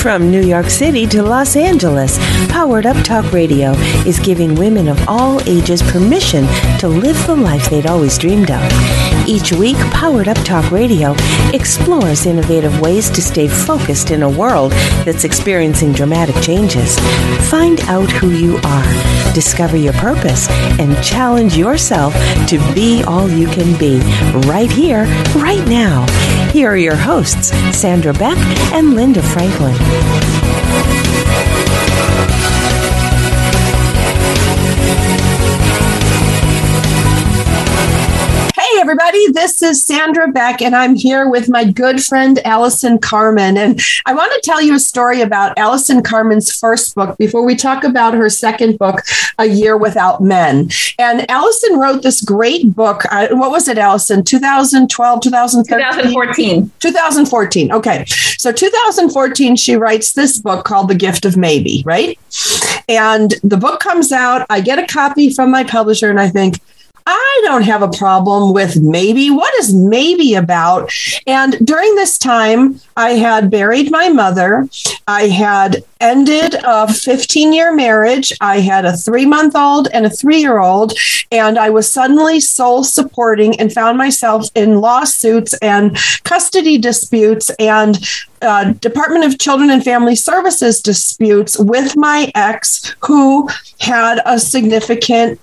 From New York City to Los Angeles, Powered Up Talk Radio is giving women of all ages permission to live the life they'd always dreamed of. Each week, Powered Up Talk Radio explores innovative ways to stay focused in a world that's experiencing dramatic changes. Find out who you are, discover your purpose, and challenge yourself to be all you can be right here, right now. Here are your hosts, Sandra Beck and Linda Franklin. Everybody. This is Sandra Beck, and I'm here with my good friend Allison Carmen. And I want to tell you a story about Allison Carmen's first book before we talk about her second book, A Year Without Men. And Allison wrote this great book. Uh, what was it, Allison? 2012, 2013? 2014. 2014. Okay. So 2014, she writes this book called The Gift of Maybe, right? And the book comes out. I get a copy from my publisher, and I think, I don't have a problem with maybe. What is maybe about? And during this time, I had buried my mother. I had ended a 15 year marriage. I had a three month old and a three year old. And I was suddenly sole supporting and found myself in lawsuits and custody disputes and uh, Department of Children and Family Services disputes with my ex, who had a significant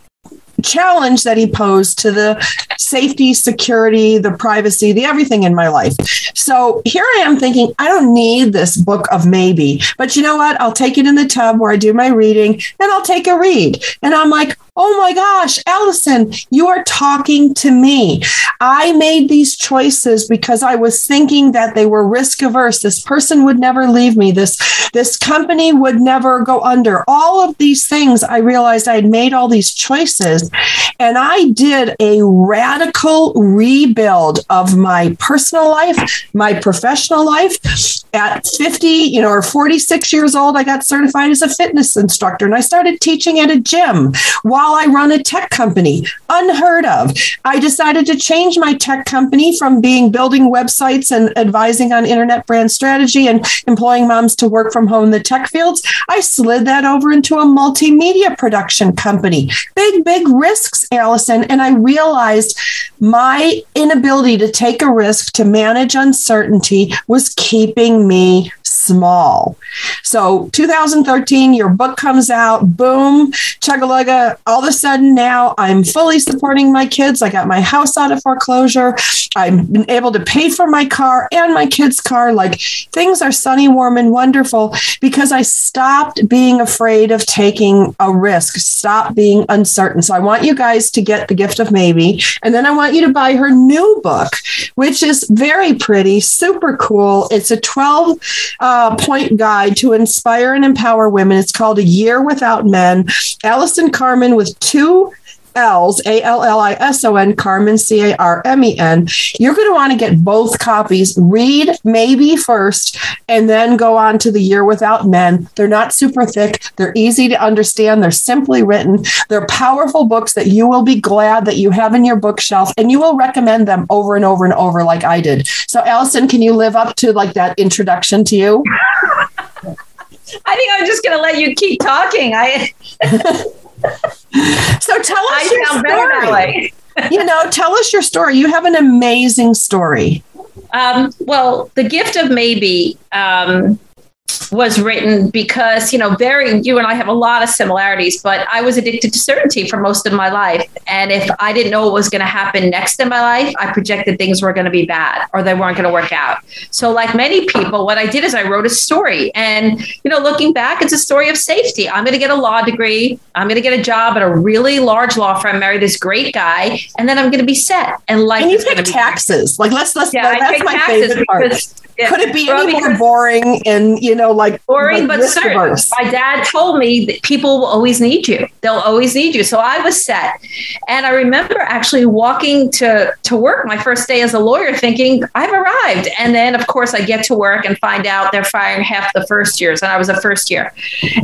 challenge that he posed to the safety, security, the privacy, the everything in my life. So here I am thinking, I don't need this book of maybe, but you know what? I'll take it in the tub where I do my reading and I'll take a read. And I'm like, oh my gosh, Allison, you are talking to me. I made these choices because I was thinking that they were risk averse. This person would never leave me. This, this company would never go under. All of these things, I realized I had made all these choices. And I did a radical rebuild of my personal life, my professional life. At 50, you know, or 46 years old, I got certified as a fitness instructor and I started teaching at a gym while I run a tech company. Unheard of. I decided to change my tech company from being building websites and advising on internet brand strategy and employing moms to work from home in the tech fields. I slid that over into a multimedia production company. Big, big risks, Allison. And I realized my inability to take a risk to manage uncertainty was keeping me small. So 2013, your book comes out, boom, chugga all of a sudden now I'm fully supporting my kids. I got my house out of foreclosure. I've been able to pay for my car and my kids' car. Like things are sunny, warm, and wonderful because I stopped being afraid of taking a risk, stop being uncertain. So I want you guys to get the gift of maybe. And then I want you to buy her new book, which is very pretty, super cool. It's a 12 uh, point guide to inspire and empower women. It's called A Year Without Men. Allison Carmen with two L's, A L L I S O N, Carmen, C A R M E N. You're going to want to get both copies. Read maybe first and then go on to The Year Without Men. They're not super thick, they're easy to understand, they're simply written. They're powerful books that you will be glad that you have in your bookshelf and you will recommend them over and over and over, like I did. So, Allison, can you live up to like that introduction to you? I think I'm just going to let you keep talking. I. so tell us I your story. you know, tell us your story. You have an amazing story. Um, well, the gift of maybe um, was written because you know very you and i have a lot of similarities but i was addicted to certainty for most of my life. And if i didn't know what was going to happen next in my life i projected things were going to be bad or they weren't going to work out. So like many people what i did is i wrote a story. And you know looking back it's a story of safety. I'm going to get a law degree. I'm going to get a job at a really large law firm marry this great guy and then i'm going to be set. And and you pay taxes. Like let's let's yeah, that's my favorite part yeah. Could it be well, any more boring and you know like boring like but certain? My dad told me that people will always need you. They'll always need you. So I was set, and I remember actually walking to to work my first day as a lawyer, thinking I've arrived. And then of course I get to work and find out they're firing half the first years, and I was a first year,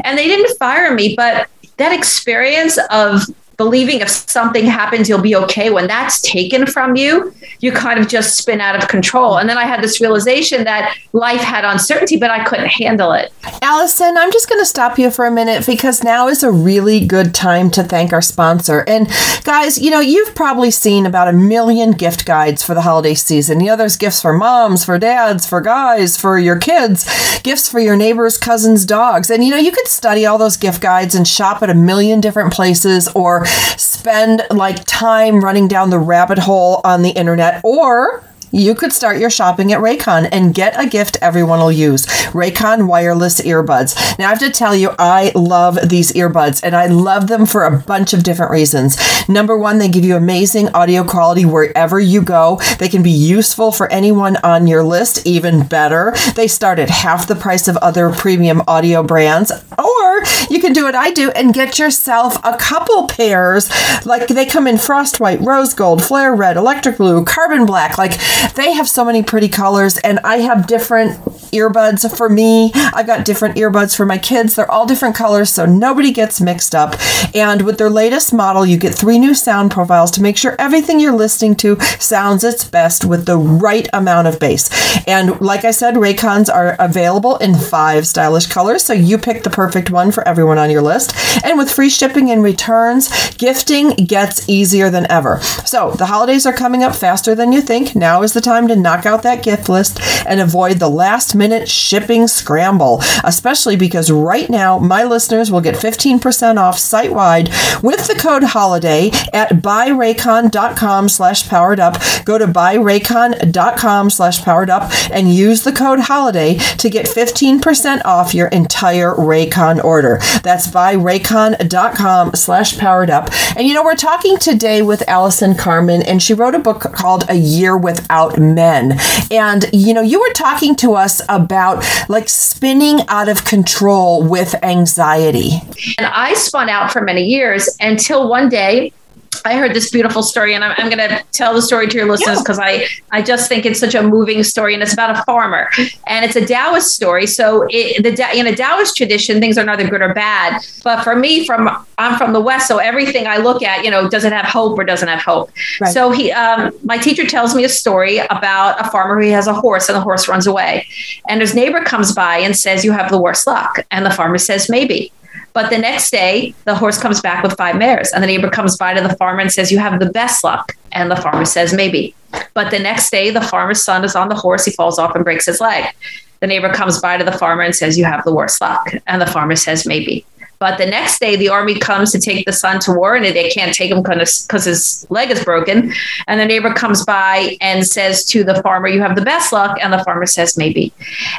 and they didn't fire me, but that experience of believing if something happens, you'll be okay. When that's taken from you, you kind of just spin out of control. And then I had this realization that life had uncertainty, but I couldn't handle it. Allison, I'm just going to stop you for a minute because now is a really good time to thank our sponsor. And guys, you know, you've probably seen about a million gift guides for the holiday season. You know, there's gifts for moms, for dads, for guys, for your kids, gifts for your neighbors, cousins, dogs. And you know, you could study all those gift guides and shop at a million different places or spend like time running down the rabbit hole on the internet or you could start your shopping at Raycon and get a gift everyone will use Raycon wireless earbuds. Now, I have to tell you, I love these earbuds and I love them for a bunch of different reasons. Number one, they give you amazing audio quality wherever you go. They can be useful for anyone on your list, even better. They start at half the price of other premium audio brands. Or you can do what I do and get yourself a couple pairs. Like they come in frost white, rose gold, flare red, electric blue, carbon black. Like they have so many pretty colors, and I have different earbuds for me. I've got different earbuds for my kids. They're all different colors, so nobody gets mixed up. And with their latest model, you get three new sound profiles to make sure everything you're listening to sounds its best with the right amount of bass. And like I said, Raycons are available in five stylish colors, so you pick the perfect one for everyone on your list. And with free shipping and returns, gifting gets easier than ever. So the holidays are coming up faster than you think. Now is the time to knock out that gift list and avoid the last minute shipping scramble, especially because right now my listeners will get 15% off site wide with the code HOLIDAY at buyraycon.com slash powered up. Go to buyraycon.com slash powered up and use the code HOLIDAY to get 15% off your entire Raycon order. That's buyraycon.com slash powered up. And you know, we're talking today with Allison Carmen, and she wrote a book called A Year Without men. And, you know, you were talking to us about like spinning out of control with anxiety. And I spun out for many years until one day I heard this beautiful story, and I'm, I'm going to tell the story to your listeners because yeah. I, I just think it's such a moving story, and it's about a farmer, and it's a Taoist story. So, it, the in a Taoist tradition, things are neither good or bad. But for me, from I'm from the West, so everything I look at, you know, does it have hope or doesn't have hope? Right. So he, um, my teacher tells me a story about a farmer who has a horse, and the horse runs away, and his neighbor comes by and says, "You have the worst luck," and the farmer says, "Maybe." But the next day, the horse comes back with five mares, and the neighbor comes by to the farmer and says, You have the best luck. And the farmer says, Maybe. But the next day, the farmer's son is on the horse. He falls off and breaks his leg. The neighbor comes by to the farmer and says, You have the worst luck. And the farmer says, Maybe. But the next day, the army comes to take the son to war, and they can't take him because his leg is broken. And the neighbor comes by and says to the farmer, "You have the best luck," and the farmer says, "Maybe."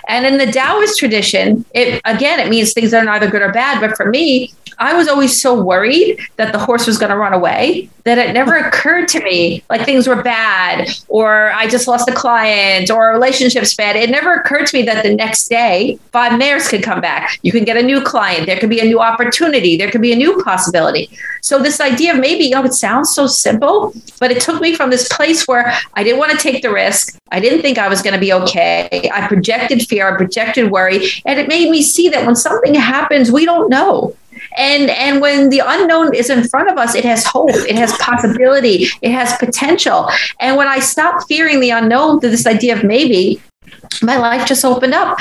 And in the Taoist tradition, it again it means things are neither good or bad. But for me, I was always so worried that the horse was going to run away that it never occurred to me like things were bad or I just lost a client or a relationship's bad. It never occurred to me that the next day five mares could come back. You can get a new client. There could be a new opportunity. There could be a new possibility. So this idea of maybe, know, it sounds so simple, but it took me from this place where I didn't want to take the risk. I didn't think I was going to be okay. I projected fear, I projected worry, and it made me see that when something happens, we don't know and and when the unknown is in front of us it has hope it has possibility it has potential. And when i stop fearing the unknown to this idea of maybe my life just opened up.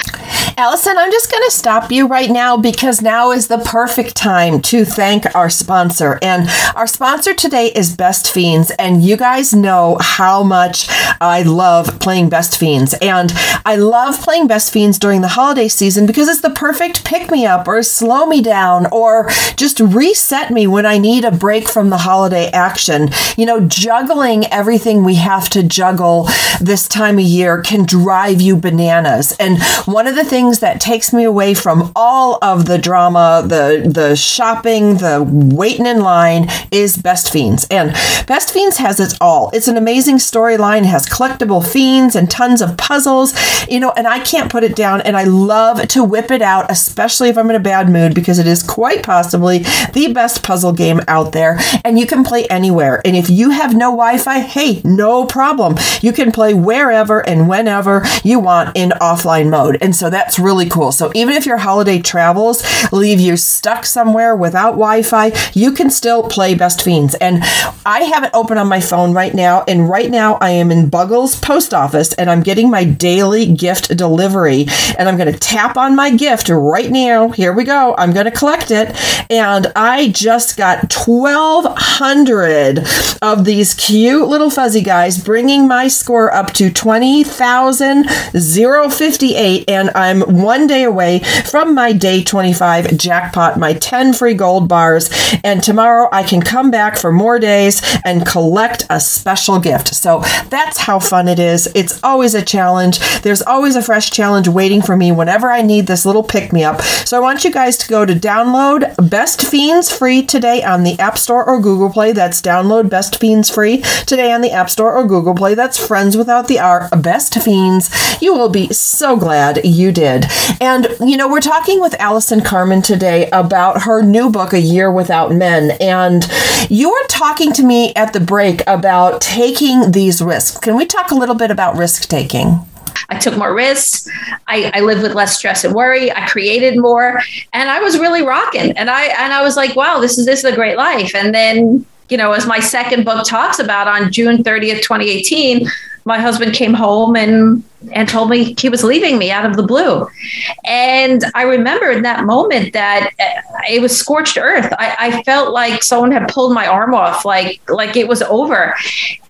Allison, I'm just going to stop you right now because now is the perfect time to thank our sponsor. And our sponsor today is Best Fiends. And you guys know how much I love playing Best Fiends. And I love playing Best Fiends during the holiday season because it's the perfect pick me up or slow me down or just reset me when I need a break from the holiday action. You know, juggling everything we have to juggle this time of year can drive you bananas. And one of the things that takes me away from all of the drama, the the shopping, the waiting in line is Best Fiends. And Best Fiends has its all. It's an amazing storyline, has collectible fiends and tons of puzzles, you know, and I can't put it down and I love to whip it out, especially if I'm in a bad mood because it is quite possibly the best puzzle game out there and you can play anywhere. And if you have no Wi-Fi, hey, no problem. You can play wherever and whenever you want in offline mode. And so that's really cool. So even if your holiday travels leave you stuck somewhere without Wi-Fi, you can still play Best Fiends. And I have it open on my phone right now. And right now I am in Buggles post office and I'm getting my daily gift delivery. And I'm going to tap on my gift right now. Here we go. I'm going to collect it. And I just got 1,200 of these cute little fuzzy guys, bringing my score up to 20,058. And I'm one day away from my day 25 jackpot, my 10 free gold bars. And tomorrow I can come back for more days and collect a special gift. So that's how fun it is. It's always a challenge. There's always a fresh challenge waiting for me whenever I need this little pick me up. So I want you guys to go to download Best Fiends free today on the App Store or Google Play. That's download Best Fiends free today on the App Store or Google Play. That's friends without the R, Best Fiends. You will be so glad you did. And, you know, we're talking with Allison Carmen today about her new book, A Year Without Men. And you were talking to me at the break about taking these risks. Can we talk a little bit about risk taking? I took more risks. I, I lived with less stress and worry. I created more, and I was really rocking. And I and I was like, wow, this is this is a great life. And then you know, as my second book talks about, on June thirtieth, twenty eighteen, my husband came home and and told me he was leaving me out of the blue. And I remember in that moment that uh, it was scorched earth. I, I, felt like someone had pulled my arm off, like like it was over.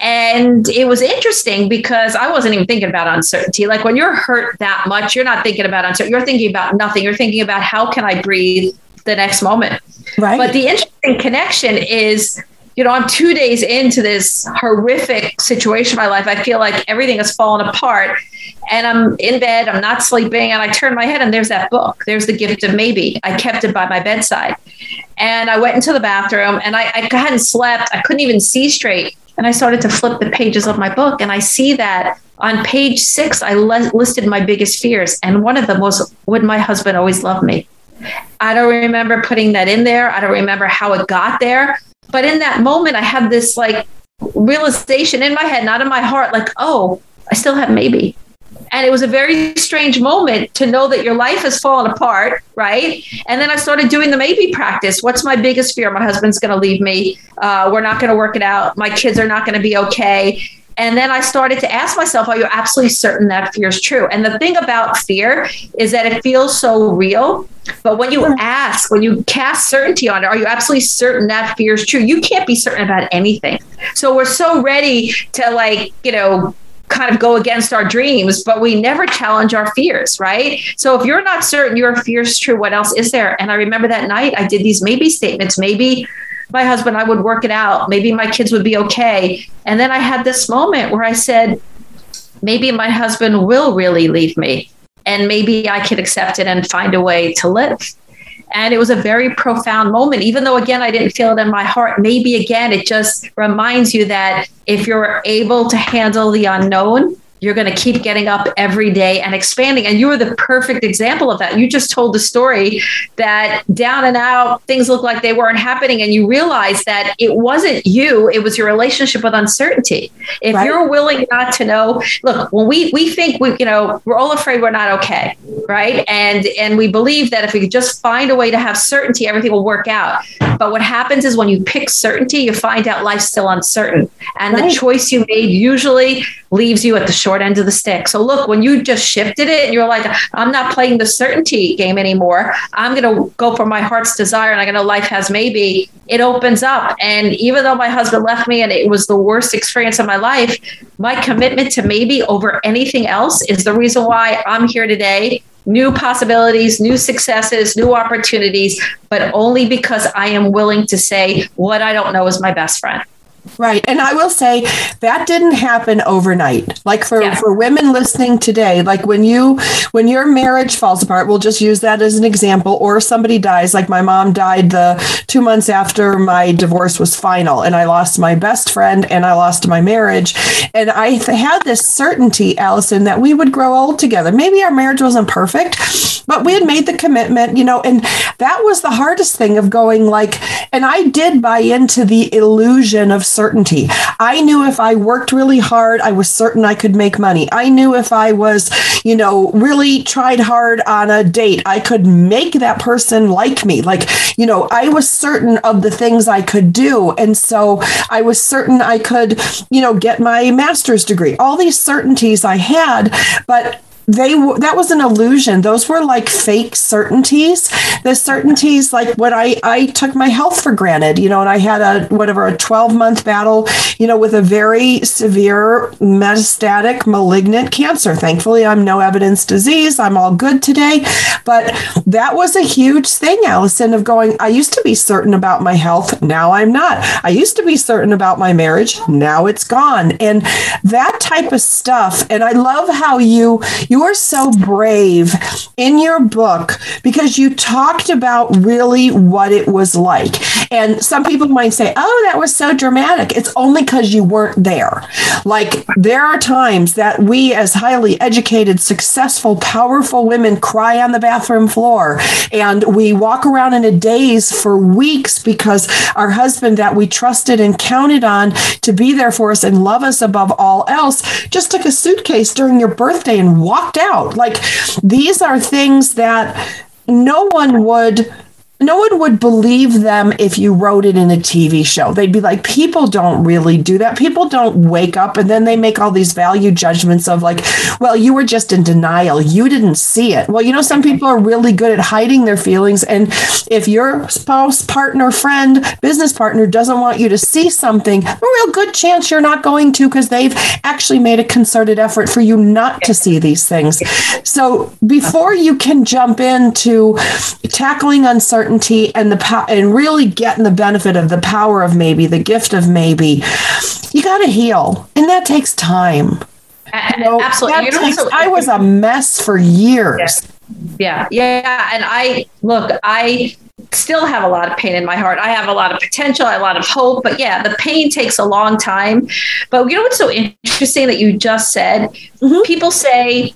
And it was interesting because I wasn't even thinking about uncertainty. Like when you're hurt that much, you're not thinking about uncertainty. You're thinking about nothing. You're thinking about how can I breathe the next moment. Right. But the interesting connection is you know, I'm two days into this horrific situation in my life. I feel like everything has fallen apart and I'm in bed, I'm not sleeping, and I turn my head and there's that book. There's the gift of maybe. I kept it by my bedside. And I went into the bathroom and I, I hadn't slept. I couldn't even see straight. And I started to flip the pages of my book and I see that on page six, I le- listed my biggest fears. And one of them was, would my husband always love me? I don't remember putting that in there. I don't remember how it got there. But in that moment, I had this like realization in my head, not in my heart, like, oh, I still have maybe. And it was a very strange moment to know that your life has fallen apart, right? And then I started doing the maybe practice. What's my biggest fear? My husband's going to leave me. Uh, we're not going to work it out. My kids are not going to be okay. And then I started to ask myself, are you absolutely certain that fear is true? And the thing about fear is that it feels so real. But when you ask, when you cast certainty on it, are you absolutely certain that fear is true? You can't be certain about anything. So we're so ready to, like, you know, kind of go against our dreams, but we never challenge our fears, right? So if you're not certain your fear is true, what else is there? And I remember that night I did these maybe statements. Maybe my husband, I would work it out. Maybe my kids would be okay. And then I had this moment where I said, maybe my husband will really leave me and maybe I could accept it and find a way to live. And it was a very profound moment, even though, again, I didn't feel it in my heart. Maybe, again, it just reminds you that if you're able to handle the unknown, you're going to keep getting up every day and expanding. And you were the perfect example of that. You just told the story that down and out, things look like they weren't happening. And you realized that it wasn't you, it was your relationship with uncertainty. If right. you're willing not to know, look, when we, we think we, you know, we're all afraid we're not okay. Right. And, and we believe that if we could just find a way to have certainty, everything will work out. But what happens is when you pick certainty, you find out life's still uncertain. And right. the choice you made usually leaves you at the short end of the stick. So look, when you just shifted it and you're like, I'm not playing the certainty game anymore. I'm going to go for my heart's desire and I'm going to life has maybe. It opens up. And even though my husband left me and it was the worst experience of my life, my commitment to maybe over anything else is the reason why I'm here today new possibilities, new successes, new opportunities, but only because I am willing to say what I don't know is my best friend. Right. And I will say that didn't happen overnight. Like for, yeah. for women listening today, like when you when your marriage falls apart, we'll just use that as an example, or somebody dies, like my mom died the two months after my divorce was final, and I lost my best friend and I lost my marriage. And I had this certainty, Allison, that we would grow old together. Maybe our marriage wasn't perfect, but we had made the commitment, you know, and that was the hardest thing of going like, and I did buy into the illusion of certainty. I knew if I worked really hard, I was certain I could make money. I knew if I was, you know, really tried hard on a date, I could make that person like me. Like, you know, I was certain of the things I could do. And so I was certain I could, you know, get my master's degree. All these certainties I had, but they that was an illusion. Those were like fake certainties. The certainties like what i i took my health for granted you know and i had a whatever a 12 month battle you know with a very severe metastatic malignant cancer. Thankfully i'm no evidence disease. I'm all good today. But that was a huge thing allison of going i used to be certain about my health. Now i'm not. I used to be certain about my marriage. Now it's gone. And that type of stuff and i love how you you are so brave in your book because you talked about really what it was like. And some people might say, oh, that was so dramatic. It's only because you weren't there. Like, there are times that we, as highly educated, successful, powerful women, cry on the bathroom floor and we walk around in a daze for weeks because our husband that we trusted and counted on to be there for us and love us above all else just took a suitcase during your birthday and walked walked out. Like these are things that no one would no one would believe them if you wrote it in a TV show. They'd be like, people don't really do that. People don't wake up and then they make all these value judgments of like, well, you were just in denial. You didn't see it. Well, you know, some people are really good at hiding their feelings. And if your spouse, partner, friend, business partner doesn't want you to see something, a real good chance you're not going to because they've actually made a concerted effort for you not to see these things. So before you can jump into tackling uncertainty, certainty and the po- and really getting the benefit of the power of maybe the gift of maybe you got to heal and that takes time you know, absolutely takes, also, i was a mess for years yeah. yeah yeah and i look i still have a lot of pain in my heart. I have a lot of potential, a lot of hope, but yeah, the pain takes a long time. But you know what's so interesting that you just said? Mm-hmm. People say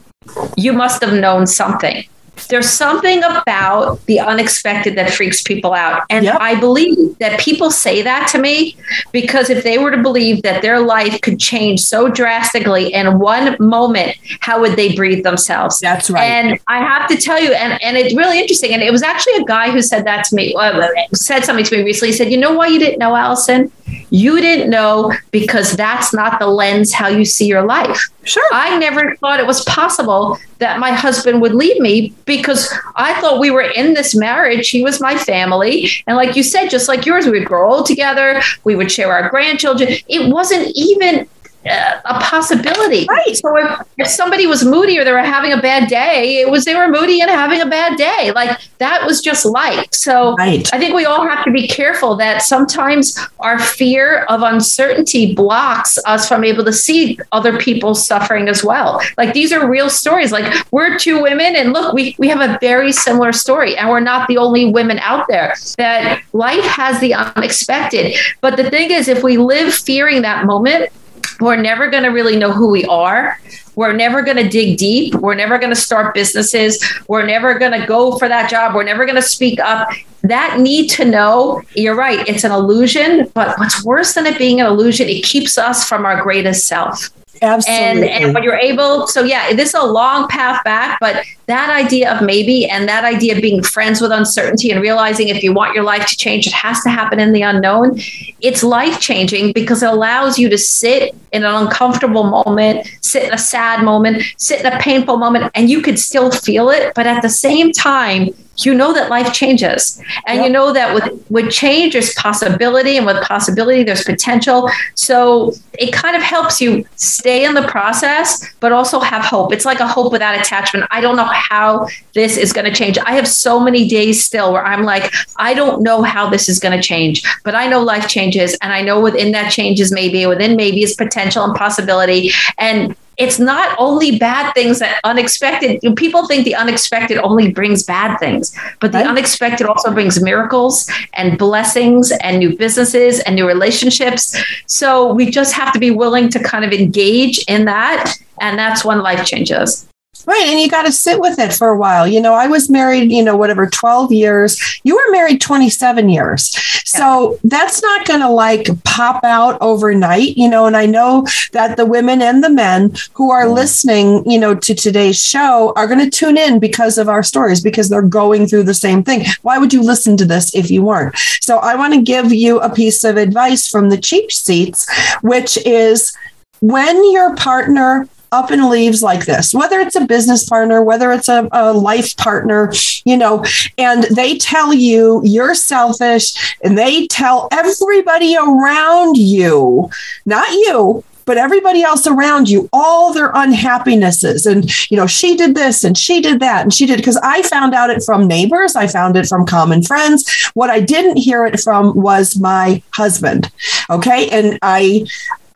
you must have known something there's something about the unexpected that freaks people out. And yep. I believe that people say that to me because if they were to believe that their life could change so drastically in one moment, how would they breathe themselves? That's right. And I have to tell you, and, and it's really interesting. And it was actually a guy who said that to me, uh, said something to me recently. He said, You know why you didn't know, Allison? You didn't know because that's not the lens how you see your life. Sure. I never thought it was possible that my husband would leave me because I thought we were in this marriage. He was my family. And like you said, just like yours, we would grow old together, we would share our grandchildren. It wasn't even a possibility. Right. So if, if somebody was moody or they were having a bad day, it was they were moody and having a bad day. Like that was just life. So right. I think we all have to be careful that sometimes our fear of uncertainty blocks us from able to see other people suffering as well. Like these are real stories. Like we're two women and look, we, we have a very similar story and we're not the only women out there that life has the unexpected. But the thing is, if we live fearing that moment, we're never going to really know who we are. We're never going to dig deep. We're never going to start businesses. We're never going to go for that job. We're never going to speak up. That need to know, you're right, it's an illusion. But what's worse than it being an illusion, it keeps us from our greatest self. Absolutely. And, and when you're able, so yeah, this is a long path back, but that idea of maybe and that idea of being friends with uncertainty and realizing if you want your life to change, it has to happen in the unknown. It's life changing because it allows you to sit in an uncomfortable moment, sit in a sad moment, sit in a painful moment, and you could still feel it. But at the same time, you know that life changes and yep. you know that with with change there's possibility and with possibility there's potential so it kind of helps you stay in the process but also have hope it's like a hope without attachment i don't know how this is going to change. I have so many days still where i'm like i don't know how this is going to change but i know life changes and i know within that changes maybe within maybe is potential and possibility and it's not only bad things that unexpected people think the unexpected only brings bad things but the right. unexpected also brings miracles and blessings and new businesses and new relationships. So we just have to be willing to kind of engage in that and that's when life changes Right. And you got to sit with it for a while. You know, I was married, you know, whatever, 12 years. You were married 27 years. So that's not going to like pop out overnight, you know. And I know that the women and the men who are mm-hmm. listening, you know, to today's show are going to tune in because of our stories, because they're going through the same thing. Why would you listen to this if you weren't? So I want to give you a piece of advice from the cheap seats, which is when your partner up and leaves like this, whether it's a business partner, whether it's a, a, life partner, you know, and they tell you you're selfish and they tell everybody around you, not you, but everybody else around you, all their unhappinesses. And, you know, she did this and she did that and she did, because I found out it from neighbors, I found it from common friends. What I didn't hear it from was my husband. Okay. And I,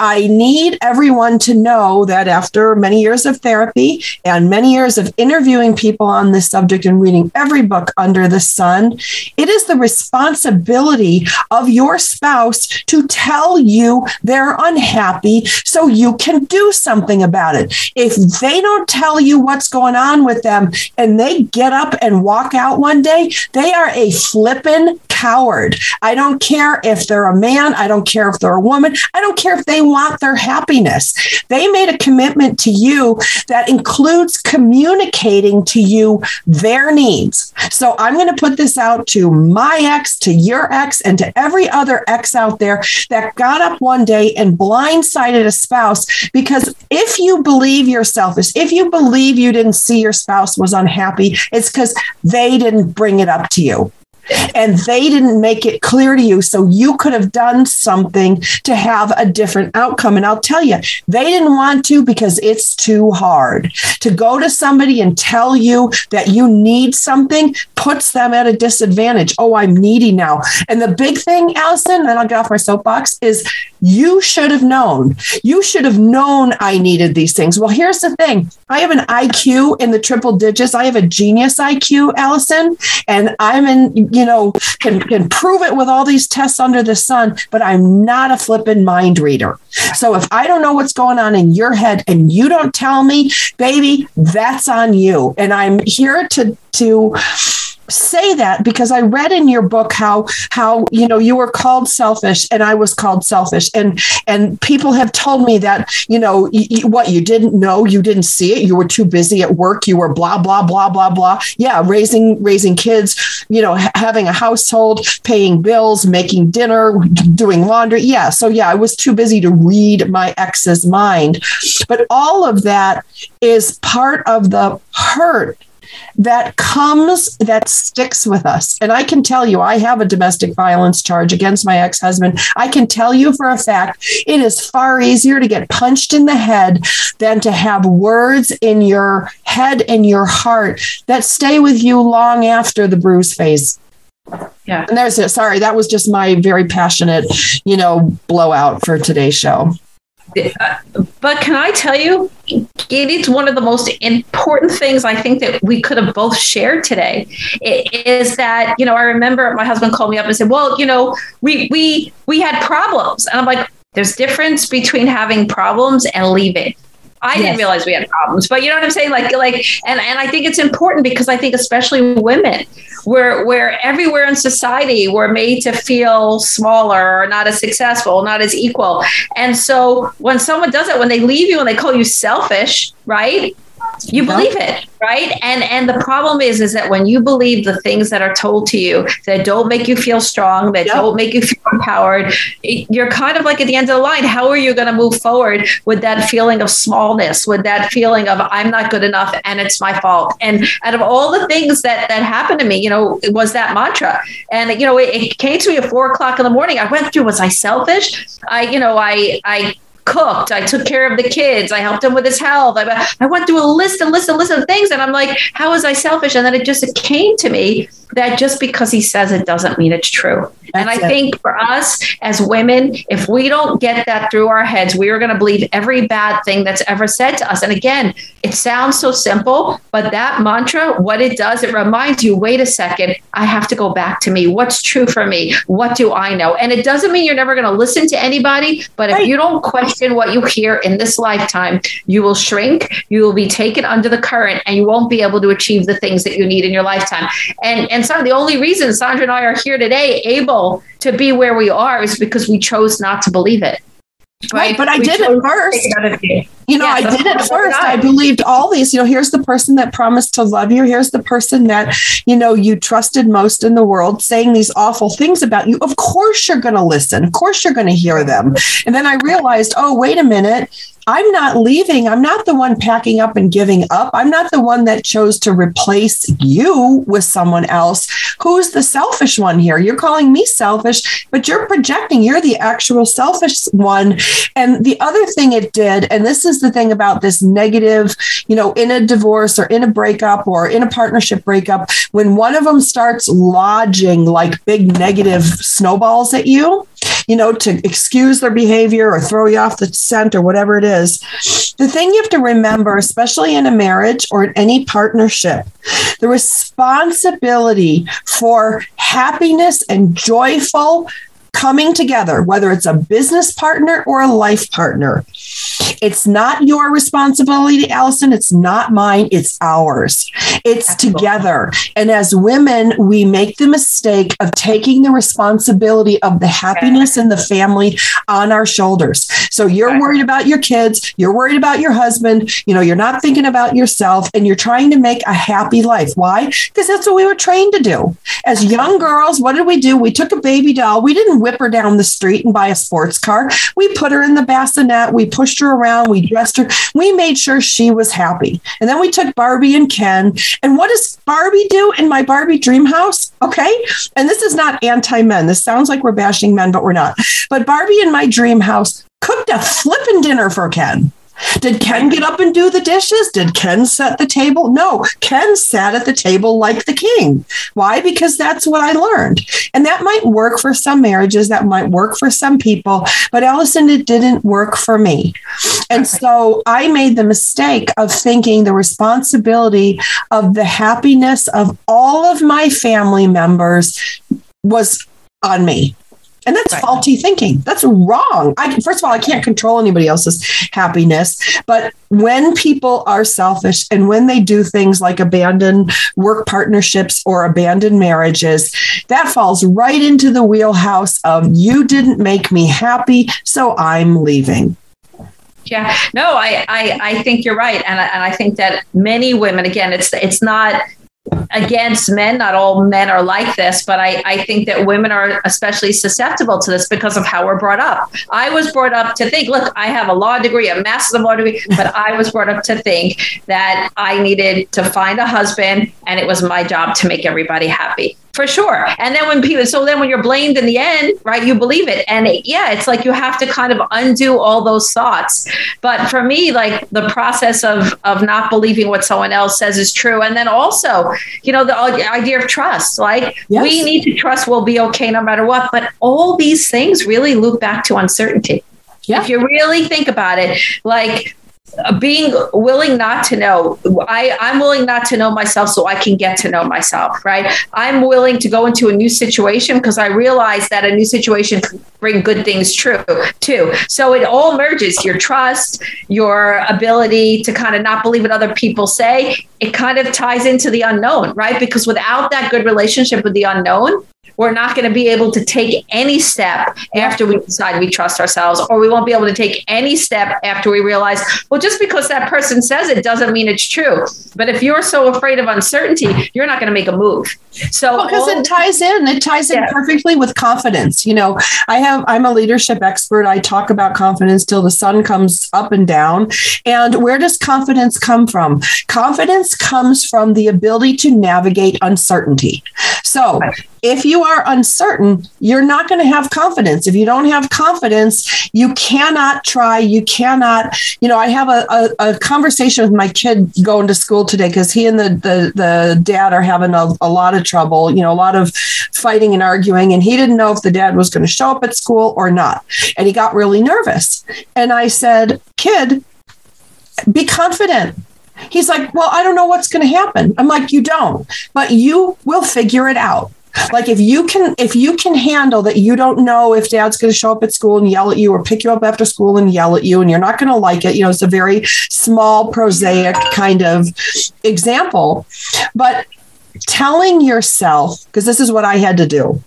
I need everyone to know that after many years of therapy and many years of interviewing people on this subject and reading every book under the sun, it is the responsibility of your spouse to tell you they're unhappy so you can do something about it. If they don't tell you what's going on with them and they get up and walk out one day, they are a flippin' coward. I don't care if they're a man, I don't care if they're a woman, I don't care if they want their happiness. They made a commitment to you that includes communicating to you their needs. So I'm going to put this out to my ex, to your ex, and to every other ex out there that got up one day and blindsided a spouse. Because if you believe you're selfish, if you believe you didn't see your spouse was unhappy, it's because they didn't bring it up to you and they didn't make it clear to you. So you could have done something to have a different outcome. And I'll tell you, they didn't want to because it's too hard to go to somebody and tell you that you need something puts them at a disadvantage. Oh, I'm needy now. And the big thing, Allison, and I'll get off my soapbox, is you should have known. You should have known I needed these things. Well, here's the thing I have an IQ in the triple digits. I have a genius IQ, Allison, and I'm in, you know, can, can prove it with all these tests under the sun, but I'm not a flippin' mind reader. So if I don't know what's going on in your head and you don't tell me, baby, that's on you. And I'm here to, to, say that because I read in your book how how you know you were called selfish and I was called selfish. And and people have told me that you know y- what you didn't know you didn't see it you were too busy at work you were blah blah blah blah blah. Yeah raising raising kids you know ha- having a household paying bills making dinner doing laundry. Yeah so yeah I was too busy to read my ex's mind. But all of that is part of the hurt that comes that sticks with us. And I can tell you, I have a domestic violence charge against my ex husband. I can tell you for a fact, it is far easier to get punched in the head than to have words in your head and your heart that stay with you long after the bruise phase. Yeah. And there's it. Sorry, that was just my very passionate, you know, blowout for today's show but can I tell you, it is one of the most important things I think that we could have both shared today. Is that you know I remember my husband called me up and said, "Well, you know, we we we had problems," and I'm like, "There's difference between having problems and leaving." I yes. didn't realize we had problems, but you know what I'm saying? Like, like, and, and I think it's important because I think especially women, we're, we're everywhere in society we're made to feel smaller or not as successful, not as equal. And so when someone does it, when they leave you and they call you selfish, right? You believe it right? And and the problem is is that when you believe the things that are told to you that don't make you feel strong that yep. don't make you feel empowered you're kind of like at the end of the line. How are you going to move forward with that feeling of smallness with that feeling of i'm not good enough and it's my fault? And out of all the things that that happened to me you know it was that mantra. And you know it, it came to me at four o'clock in the morning. I went through was i selfish? I you know i i cooked. I took care of the kids. I helped him with his health. I, I went through a list and list and list of things. And I'm like, how was I selfish? And then it just it came to me that just because he says it doesn't mean it's true. That's and I it. think for us as women, if we don't get that through our heads, we are going to believe every bad thing that's ever said to us. And again, it sounds so simple, but that mantra, what it does, it reminds you wait a second, I have to go back to me. What's true for me? What do I know? And it doesn't mean you're never going to listen to anybody, but if right. you don't question what you hear in this lifetime, you will shrink, you will be taken under the current, and you won't be able to achieve the things that you need in your lifetime. And and so the only reason Sandra and I are here today, able to be where we are, is because we chose not to believe it. Right, but I we did it first. You know, I did it first. I believed all these. You know, here's the person that promised to love you. Here's the person that, you know, you trusted most in the world saying these awful things about you. Of course, you're going to listen. Of course, you're going to hear them. And then I realized, oh, wait a minute I'm not leaving. I'm not the one packing up and giving up. I'm not the one that chose to replace you with someone else. Who's the selfish one here? You're calling me selfish, but you're projecting you're the actual selfish one. And the other thing it did, and this is the thing about this negative, you know, in a divorce or in a breakup or in a partnership breakup, when one of them starts lodging like big negative snowballs at you, you know, to excuse their behavior or throw you off the scent or whatever it is. The thing you have to remember, especially in a marriage or in any partnership, the responsibility for happiness and joyful coming together, whether it's a business partner or a life partner. It's not your responsibility, Allison. It's not mine. It's ours. It's together. And as women, we make the mistake of taking the responsibility of the happiness in the family on our shoulders. So you're worried about your kids, you're worried about your husband, you know, you're not thinking about yourself, and you're trying to make a happy life. Why? Because that's what we were trained to do. As young girls, what did we do? We took a baby doll. We didn't whip her down the street and buy a sports car. We put her in the bassinet, we pushed her around, we dressed her, we made sure she was happy. And then we took Barbie and Ken. And what does Barbie do in my Barbie dream house? Okay. And this is not anti men. This sounds like we're bashing men, but we're not. But Barbie in my dream house cooked a flippin' dinner for Ken. Did Ken get up and do the dishes? Did Ken set the table? No, Ken sat at the table like the king. Why? Because that's what I learned. And that might work for some marriages, that might work for some people, but Allison, it didn't work for me. And so I made the mistake of thinking the responsibility of the happiness of all of my family members was on me. And that's right. faulty thinking. That's wrong. I first of all, I can't control anybody else's happiness, but when people are selfish and when they do things like abandon work partnerships or abandon marriages, that falls right into the wheelhouse of you didn't make me happy, so I'm leaving. Yeah, no, I, I, I think you're right, and I, and I think that many women, again, it's it's not against men. Not all men are like this, but I, I think that women are especially susceptible to this because of how we're brought up. I was brought up to think, look, I have a law degree, a master's of law degree, but I was brought up to think that I needed to find a husband and it was my job to make everybody happy for sure. And then when people, so then when you're blamed in the end, right, you believe it. And it, yeah, it's like you have to kind of undo all those thoughts. But for me, like the process of of not believing what someone else says is true, and then also, you know, the idea of trust. Like yes. we need to trust we'll be okay no matter what. But all these things really loop back to uncertainty. Yeah. If you really think about it, like being willing not to know i i'm willing not to know myself so i can get to know myself right? I'm willing to go into a new situation because i realize that a new situation can bring good things true too. So it all merges your trust your ability to kind of not believe what other people say. It kind of ties into the unknown right? Because without that good relationship with the unknown we're not going to be able to take any step after we decide we trust ourselves, or we won't be able to take any step after we realize, well, just because that person says it doesn't mean it's true. But if you're so afraid of uncertainty, you're not going to make a move. So because it ties in, it ties in yeah. perfectly with confidence. You know, I have I'm a leadership expert. I talk about confidence till the sun comes up and down. And where does confidence come from? Confidence comes from the ability to navigate uncertainty. So if you are uncertain, you're not going to have confidence. If you don't have confidence, you cannot try. You cannot, you know, I have a, a, a conversation with my kid going to school today because he and the, the, the dad are having a, a lot of trouble, you know, a lot of fighting and arguing. And he didn't know if the dad was going to show up at school or not. And he got really nervous. And I said, kid, be confident He's like, Well, I don't know what's going to happen. I'm like, You don't, but you will figure it out. Like if you can if you can handle that you don't know if dad's going to show up at school and yell at you or pick you up after school and yell at you and you're not going to like it, you know, it's a very small prosaic kind of example. But telling yourself because this is what I had to do.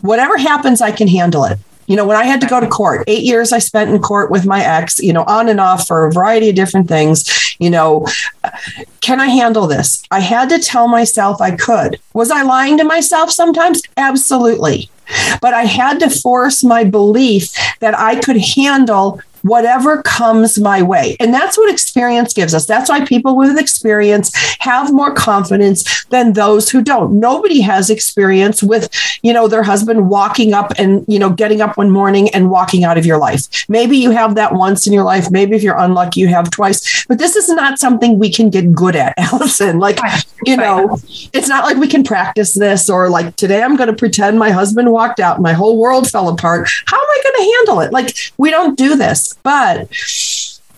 Whatever happens, I can handle it. You know, when I had to go to court, eight years I spent in court with my ex, you know, on and off for a variety of different things. You know, can I handle this? I had to tell myself I could. Was I lying to myself sometimes? Absolutely. But I had to force my belief that I could handle whatever comes my way. And that's what experience gives us. That's why people with experience have more confidence than those who don't. Nobody has experience with, you know, their husband walking up and, you know, getting up one morning and walking out of your life. Maybe you have that once in your life. Maybe if you're unlucky, you have twice. But this is not something we can get good at, Allison. Like, you know, it's not like we can practice this or like today I'm going to pretend my husband walked out, my whole world fell apart. How I going to handle it? Like, we don't do this. But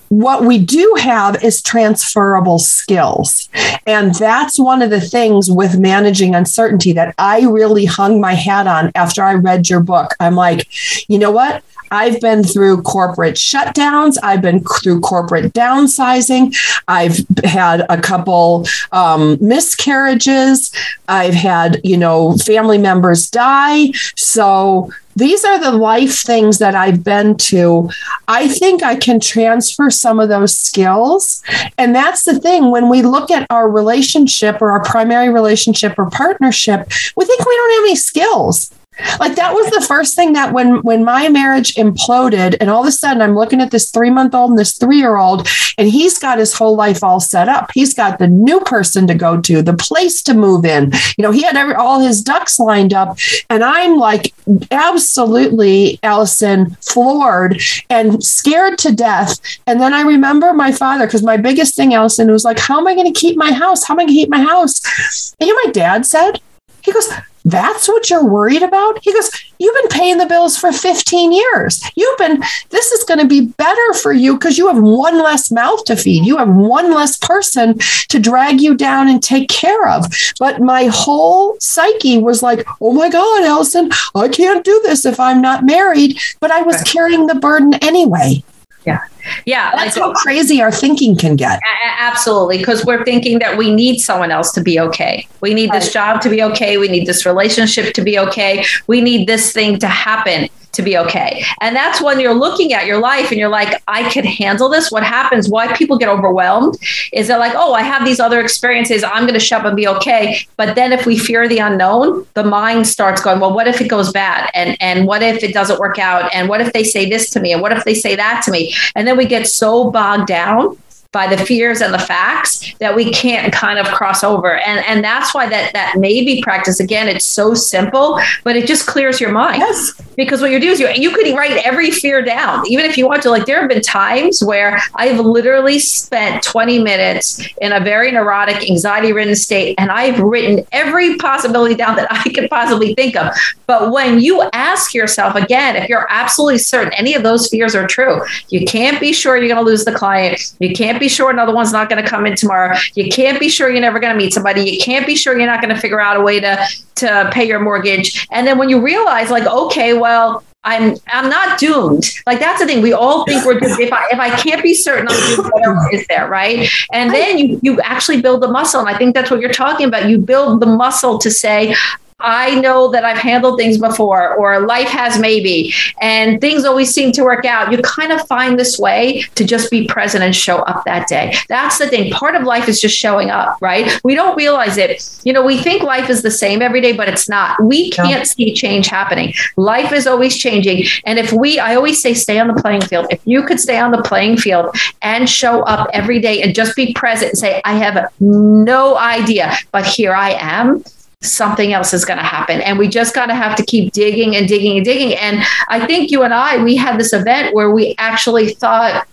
what we do have is transferable skills. And that's one of the things with managing uncertainty that I really hung my hat on after I read your book. I'm like, you know what? I've been through corporate shutdowns. I've been through corporate downsizing. I've had a couple um, miscarriages. I've had, you know, family members die. So these are the life things that I've been to. I think I can transfer some of those skills. And that's the thing when we look at our relationship or our primary relationship or partnership, we think we don't have any skills. Like that was the first thing that when when my marriage imploded and all of a sudden I'm looking at this 3-month-old and this 3-year-old and he's got his whole life all set up. He's got the new person to go to, the place to move in. You know, he had every, all his ducks lined up and I'm like absolutely Allison floored and scared to death. And then I remember my father cuz my biggest thing Allison was like how am I going to keep my house? How am I going to keep my house? And you know my dad said? He goes, that's what you're worried about? He goes, You've been paying the bills for 15 years. You've been, this is going to be better for you because you have one less mouth to feed. You have one less person to drag you down and take care of. But my whole psyche was like, Oh my God, Allison, I can't do this if I'm not married. But I was carrying the burden anyway. Yeah. Yeah. That's like, how crazy our thinking can get. Absolutely. Because we're thinking that we need someone else to be okay. We need right. this job to be okay. We need this relationship to be okay. We need this thing to happen to be okay. And that's when you're looking at your life and you're like, I can handle this. What happens, why people get overwhelmed is they're like, oh, I have these other experiences. I'm going to shut up and be okay. But then if we fear the unknown, the mind starts going, well, what if it goes bad? And, and what if it doesn't work out? And what if they say this to me? And what if they say that to me? And then we get so bogged down by the fears and the facts that we can't kind of cross over. And and that's why that that maybe practice again, it's so simple, but it just clears your mind. Yes. Because what you do is you you could write every fear down, even if you want to. Like there have been times where I've literally spent 20 minutes in a very neurotic, anxiety-ridden state, and I've written every possibility down that I could possibly think of. But when you ask yourself again, if you're absolutely certain any of those fears are true, you can't be sure you're going to lose the client. You can't be sure another one's not going to come in tomorrow. You can't be sure you're never going to meet somebody. You can't be sure you're not going to figure out a way to to pay your mortgage. And then when you realize, like, okay, well, I'm I'm not doomed. Like that's the thing. We all think we're doomed. If I if I can't be certain, I'm doomed, is there, right? And then you you actually build the muscle. And I think that's what you're talking about. You build the muscle to say, I know that I've handled things before, or life has maybe, and things always seem to work out. You kind of find this way to just be present and show up that day. That's the thing. Part of life is just showing up, right? We don't realize it. You know, we think life is the same every day, but it's not. We can't see change happening. Life is always changing. And if we, I always say, stay on the playing field. If you could stay on the playing field and show up every day and just be present and say, I have no idea, but here I am something else is going to happen. And we just got to have to keep digging and digging and digging. And I think you and I, we had this event where we actually thought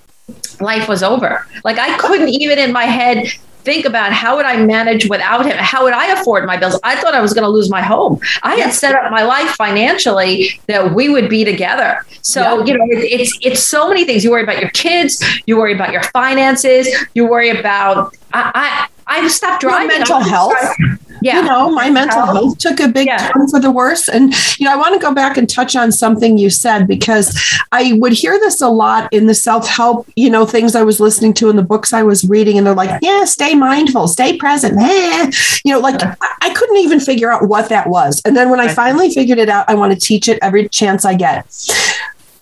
life was over. Like I couldn't even in my head think about how would I manage without him? How would I afford my bills? I thought I was going to lose my home. I had set up my life financially that we would be together. So, you know, it, it's it's so many things. You worry about your kids, you worry about your finances, you worry about I I, I stopped driving. Your mental health yeah. you know, my mental health took a big yeah. turn for the worse. And, you know, I want to go back and touch on something you said because I would hear this a lot in the self help, you know, things I was listening to in the books I was reading. And they're like, yeah, stay mindful, stay present. Eh. You know, like I couldn't even figure out what that was. And then when I finally figured it out, I want to teach it every chance I get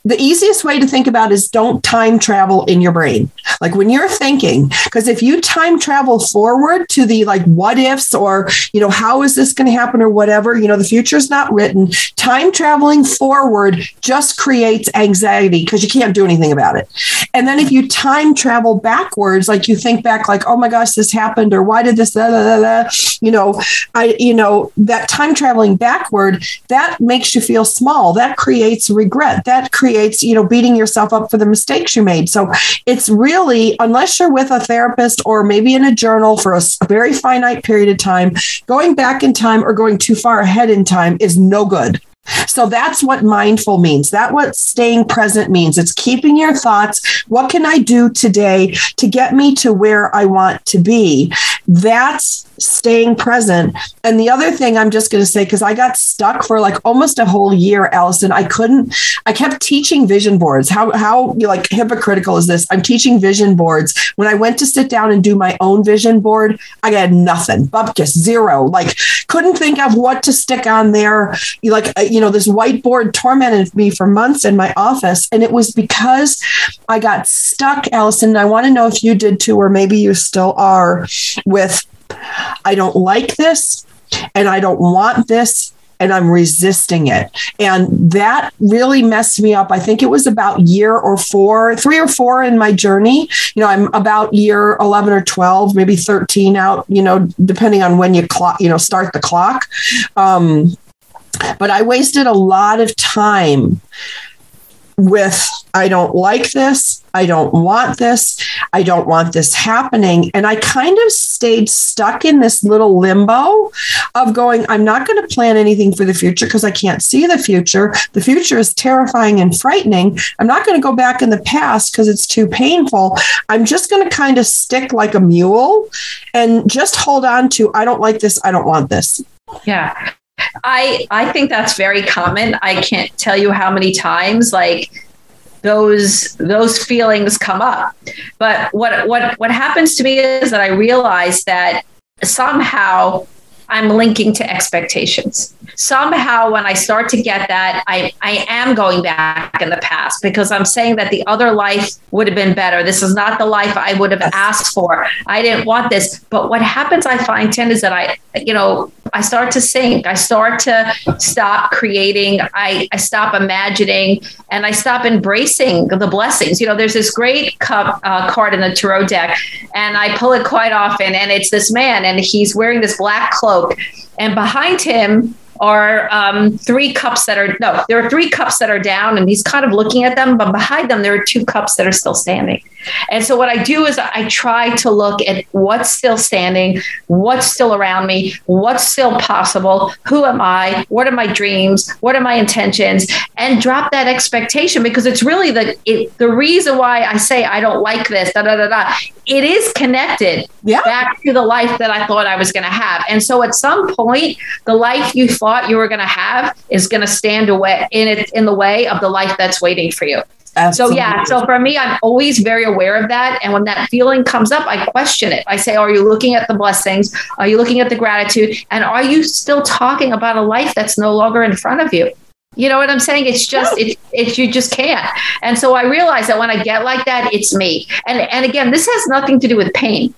the easiest way to think about is don't time travel in your brain. Like when you're thinking, because if you time travel forward to the like what ifs or, you know, how is this going to happen or whatever, you know, the future is not written. Time traveling forward just creates anxiety because you can't do anything about it. And then if you time travel backwards, like you think back, like, oh my gosh, this happened or why did this, you know, I, you know, that time traveling backward, that makes you feel small. That creates regret. That creates creates, you know, beating yourself up for the mistakes you made. So it's really, unless you're with a therapist or maybe in a journal for a very finite period of time, going back in time or going too far ahead in time is no good. So that's what mindful means. That what staying present means. It's keeping your thoughts. What can I do today to get me to where I want to be? That's staying present. And the other thing I'm just going to say, because I got stuck for like almost a whole year, Allison, I couldn't, I kept teaching vision boards. How, how like hypocritical is this? I'm teaching vision boards. When I went to sit down and do my own vision board, I got nothing, just zero. Like couldn't think of what to stick on there. Like, you know, this whiteboard tormented me for months in my office. And it was because I got stuck, Allison. I want to know if you did too, or maybe you still are with, I don't like this and I don't want this and I'm resisting it. And that really messed me up. I think it was about year or four, three or four in my journey. You know, I'm about year 11 or 12, maybe 13 out, you know, depending on when you clock, you know, start the clock. Um, but I wasted a lot of time with I don't like this. I don't want this. I don't want this happening. And I kind of stayed stuck in this little limbo of going, I'm not going to plan anything for the future because I can't see the future. The future is terrifying and frightening. I'm not going to go back in the past because it's too painful. I'm just going to kind of stick like a mule and just hold on to, I don't like this. I don't want this. Yeah. I I think that's very common. I can't tell you how many times like those those feelings come up. But what what what happens to me is that I realize that somehow I'm linking to expectations. Somehow, when I start to get that, I, I am going back in the past because I'm saying that the other life would have been better. This is not the life I would have asked for. I didn't want this. But what happens, I find, Tim, is that I, you know, I start to sink. I start to stop creating. I, I stop imagining and I stop embracing the blessings. You know, there's this great cup uh, card in the tarot deck, and I pull it quite often, and it's this man, and he's wearing this black cloak, and behind him are um, three cups that are no, there are three cups that are down, and he's kind of looking at them, but behind them there are two cups that are still standing. And so what I do is I try to look at what's still standing, what's still around me, what's still possible, who am I, what are my dreams, what are my intentions, and drop that expectation because it's really the it, the reason why I say I don't like this, da da da da. It is connected yeah. back to the life that I thought I was going to have. And so at some point, the life you thought you were going to have is going to stand away in it in the way of the life that's waiting for you. Absolutely. So yeah, so for me, I'm always very aware of that. And when that feeling comes up, I question it. I say, are you looking at the blessings? Are you looking at the gratitude? And are you still talking about a life that's no longer in front of you? You know what I'm saying? It's just it's it's you just can't. And so I realize that when I get like that, it's me. And and again, this has nothing to do with pain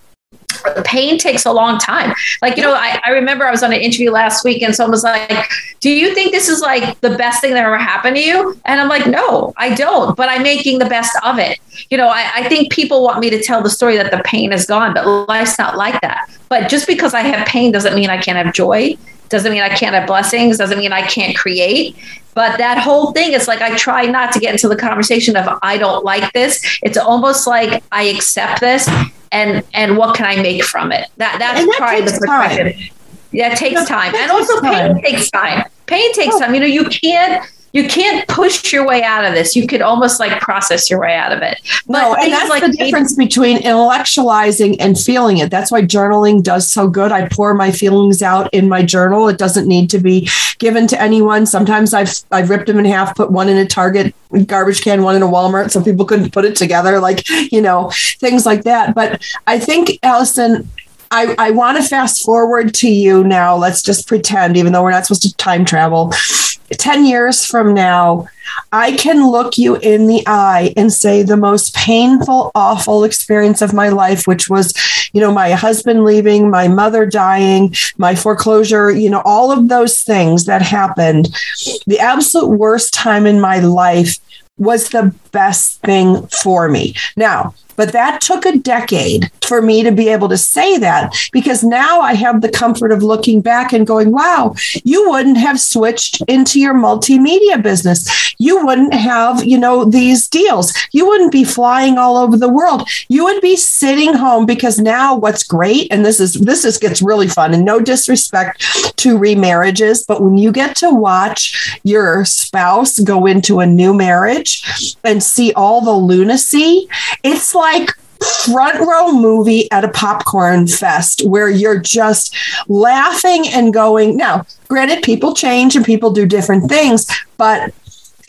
The pain takes a long time. Like, you know, I, I, remember I was on an interview last week and someone was like, Do you think this is like the best thing that ever happened to you? And I'm like, No, I don't, but I'm making the best of it. You know, I, I think people want me to tell the story that the pain is gone, but life's not like that. But just because I have pain doesn't mean I can't have joy. Doesn't mean I can't have blessings. Doesn't mean I can't create. But that whole thing is like I try not to get into the conversation of I don't like this. It's almost like I accept this and and what can I make from it? That that's And that the perspective. time. Yeah, it takes time. And also takes pain takes time. Pain takes Oh. time. You know, you can't you can't push your way out of this. You could almost like process your way out of it. No, and that's like the difference between intellectualizing and feeling it. That's why journaling does so good. I pour my feelings out in my journal. It doesn't need to be given to anyone. Sometimes I've I've ripped them in half, put one in a Target garbage can, one in a Walmart, so people couldn't put it together, like you know things like that. But I think Allison. I, I want to fast forward to you now. Let's just pretend, even though we're not supposed to time travel. 10 years from now, I can look you in the eye and say the most painful, awful experience of my life, which was, you know, my husband leaving, my mother dying, my foreclosure, you know, all of those things that happened. The absolute worst time in my life was the best thing for me. Now, but that took a decade for me to be able to say that because now I have the comfort of looking back and going, wow, you wouldn't have switched into your multimedia business. You wouldn't have, you know, these deals. You wouldn't be flying all over the world. You would be sitting home because now what's great, and this is this is gets really fun, and no disrespect to remarriages, but when you get to watch your spouse go into a new marriage and see all the lunacy, it's like front row movie at a popcorn fest where you're just laughing and going. Now, granted, people change and people do different things, but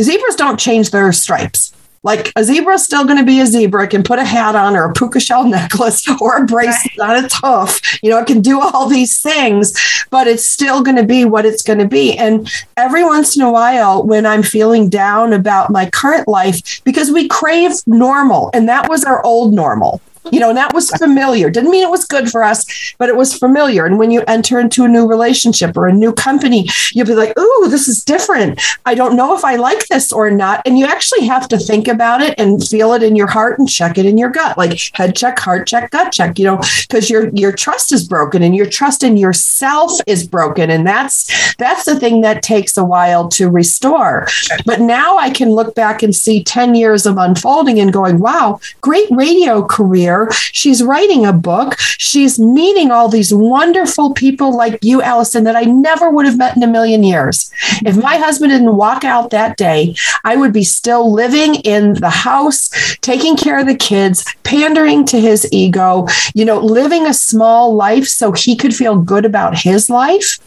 zebras don't change their stripes. Like a zebra is still going to be a zebra. It can put a hat on or a puka shell necklace or a bracelet on its hoof. You know, it can do all these things, but it's still going to be what it's going to be. And every once in a while, when I'm feeling down about my current life, because we crave normal, and that was our old normal. You know, and that was familiar. Didn't mean it was good for us, but it was familiar. And when you enter into a new relationship or a new company, you'll be like, ooh, this is different. I don't know if I like this or not. And you actually have to think about it and feel it in your heart and check it in your gut. Like head check, heart check, gut check, you know, because your your trust is broken and your trust in yourself is broken. And that's that's the thing that takes a while to restore. But now I can look back and see 10 years of unfolding and going, wow, great radio career. She's writing a book. She's meeting all these wonderful people like you, Allison, that I never would have met in a million years. If my husband didn't walk out that day, I would be still living in the house, taking care of the kids, pandering to his ego, you know, living a small life so he could feel good about his life.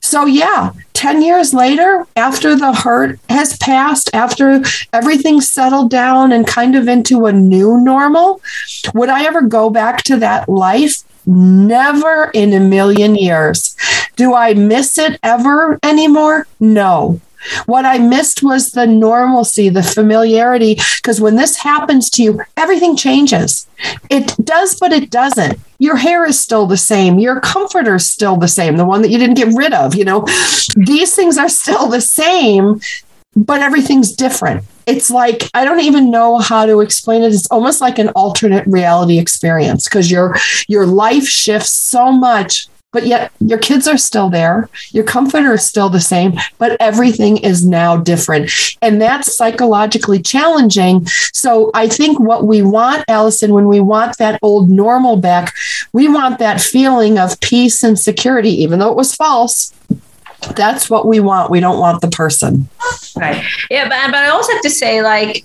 So, yeah, 10 years later, after the hurt has passed, after everything's settled down and kind of into a new normal, would I ever go back to that life? Never in a million years. Do I miss it ever anymore? No. What I missed was the normalcy, the familiarity, because when this happens to you, everything changes. It does, but it doesn't. Your hair is still the same. Your comforter is still the same, the one that you didn't get rid of. You know, these things are still the same, but everything's different. It's like I don't even know how to explain it. It's almost like an alternate reality experience because your your life shifts so much but yet your kids are still there. Your comforter is still the same, but everything is now different. And that's psychologically challenging. So I think what we want, Allison, when we want that old normal back, we want that feeling of peace and security, even though it was false. That's what we want. We don't want the person. Right. Yeah, but, but I also have to say, like,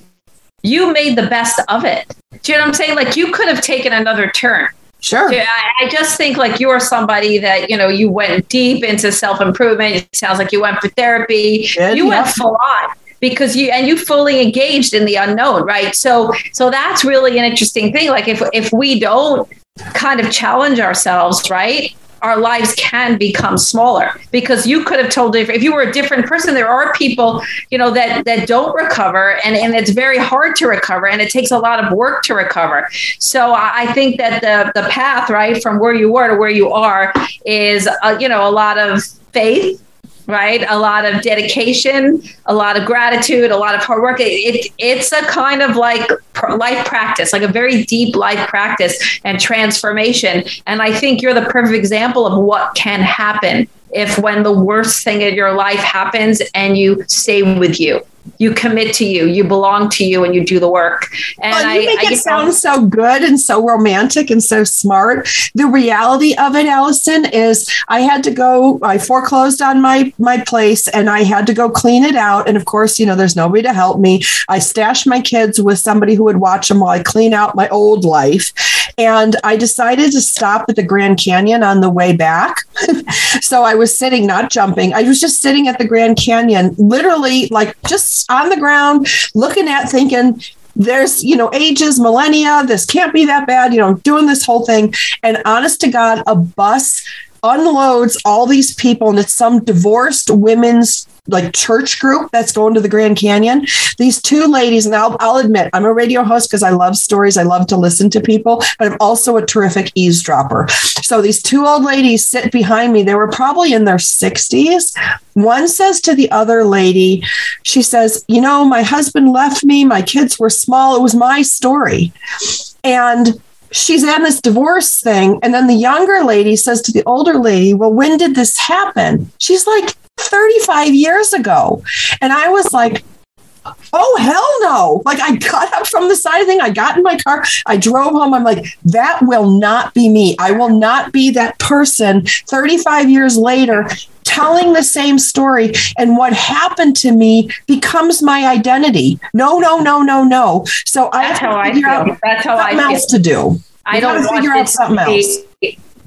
you made the best of it. Do you know what I'm saying? Like, you could have taken another turn. Sure. Yeah, I, I just think like you're somebody that you know you went deep into self improvement. It sounds like you went for therapy. You yeah. went full on because you and you fully engaged in the unknown, right? So so that's really an interesting thing. Like if if we don't kind of challenge ourselves, right? Our lives can become smaller because you could have told if, you were a different person, there are people, you know, that that don't recover and, and it's very hard to recover and it takes a lot of work to recover. So I I think that the the path, right, from where you were to where you are is uh, you know, a lot of faith, right? A lot of dedication, a lot of gratitude, a lot of hard work. It, it, it's a kind of like life practice, like a very deep life practice and transformation. And I think you're the perfect example of what can happen if when the worst thing in your life happens and you stay with you you commit to you, you belong to you, and you do the work. And oh, you I, make I, it sound so good and so romantic and so smart. The reality of it, Allison, is I had to go. I foreclosed on my my place, and I had to go clean it out. And of course, you know, there's nobody to help me. I stashed my kids with somebody who would watch them while I clean out my old life. And I decided to stop at the Grand Canyon on the way back. so I was sitting, not jumping. I was just sitting at the Grand Canyon, literally like just on the ground, looking at, thinking, there's, you know, ages, millennia, this can't be that bad, you know, doing this whole thing. And honest to God, a bus unloads all these people, and it's some divorced women's like church group that's going to the Grand Canyon. These two ladies, and I'll, I'll admit, I'm a radio host because I love stories. I love to listen to people, but I'm also a terrific eavesdropper. So these two old ladies sit behind me. They were probably in their 60s. One says to the other lady, she says, You know, my husband left me. My kids were small. It was my story. And she's in this divorce thing. And then the younger lady says to the older lady, Well, when did this happen? She's like, 35 years ago. And I was like, oh hell no. Like i got up from the side of the thing i got in my car i drove home. I'm like that will not be me. I will not be that person 35 years later telling the same story. And what happened to me becomes my identity. No no no no no. So that's i how i feel. That's how i feel. else to do. I you don't want to figure out something else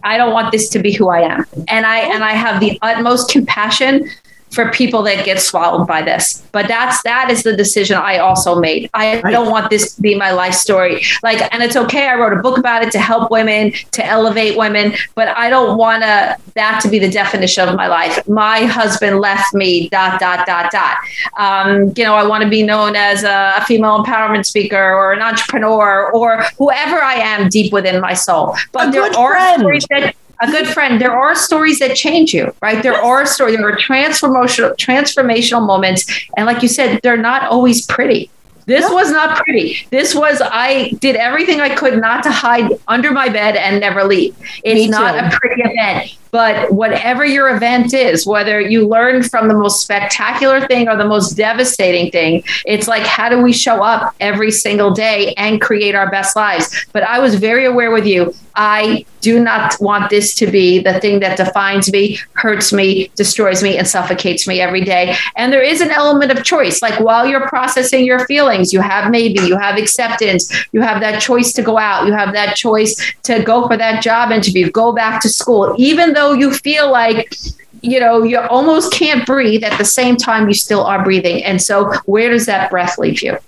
I don't want this to be who I am. And I and I have the utmost compassion for people that get swallowed by this. But that's that is the decision I also made. I right. don't want this to be my life story. Like, and it's okay. I wrote a book about it to help women, to elevate women, but I don't want to that to be the definition of my life. My husband left me. Dot dot dot dot. Um, you know, I want to be known as a, a female empowerment speaker or an entrepreneur or whoever I am deep within my soul. But a there are friend. stories that a good friend. There are stories that change you right? There are stories there are transformational transformational moments. And like you said they're not always pretty. This was not pretty. This was I did everything I could not to hide under my bed and never leave. It's not a pretty event. But whatever your event is, whether you learn from the most spectacular thing or the most devastating thing, it's like, how do we show up every single day and create our best lives? But I was very aware with you. I do not want this to be the thing that defines me, hurts me, destroys me, and suffocates me every day. And there is an element of choice. Like while you're processing your feelings, you have maybe, you have acceptance, you have that choice to go out, you have that choice to go for that job interview, go back to school, even though though you feel like you know you almost can't breathe at the same time you still are breathing. And so where does that breath leave you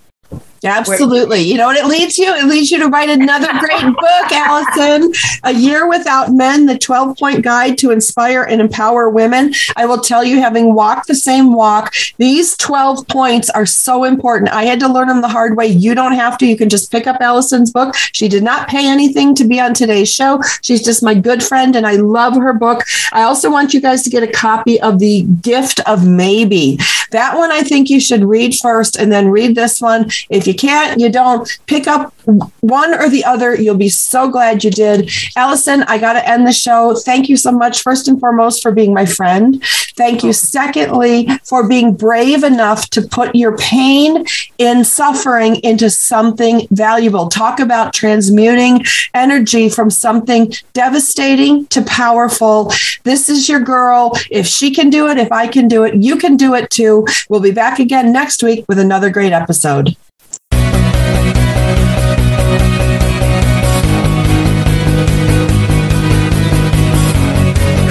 Absolutely. You know what it leads you? It leads you to write another great book, Allison. A Year Without Men, the 12 point guide to inspire and empower women. I will tell you, having walked the same walk, these 12 points are so important. I had to learn them the hard way. You don't have to. You can just pick up Allison's book. She did not pay anything to be on today's show. She's just my good friend, and I love her book. I also want you guys to get a copy of The Gift of Maybe. That one I think you should read first and then read this one. If you can't, you don't. Pick up one or the other. You'll be so glad you did. Allison, I got to end the show. Thank you so much, first and foremost, for being my friend. Thank you, secondly, for being brave enough to put your pain in suffering into something valuable. Talk about transmuting energy from something devastating to powerful. This is your girl. If she can do it, if I can do it, you can do it too. We'll be back again next week with another great episode.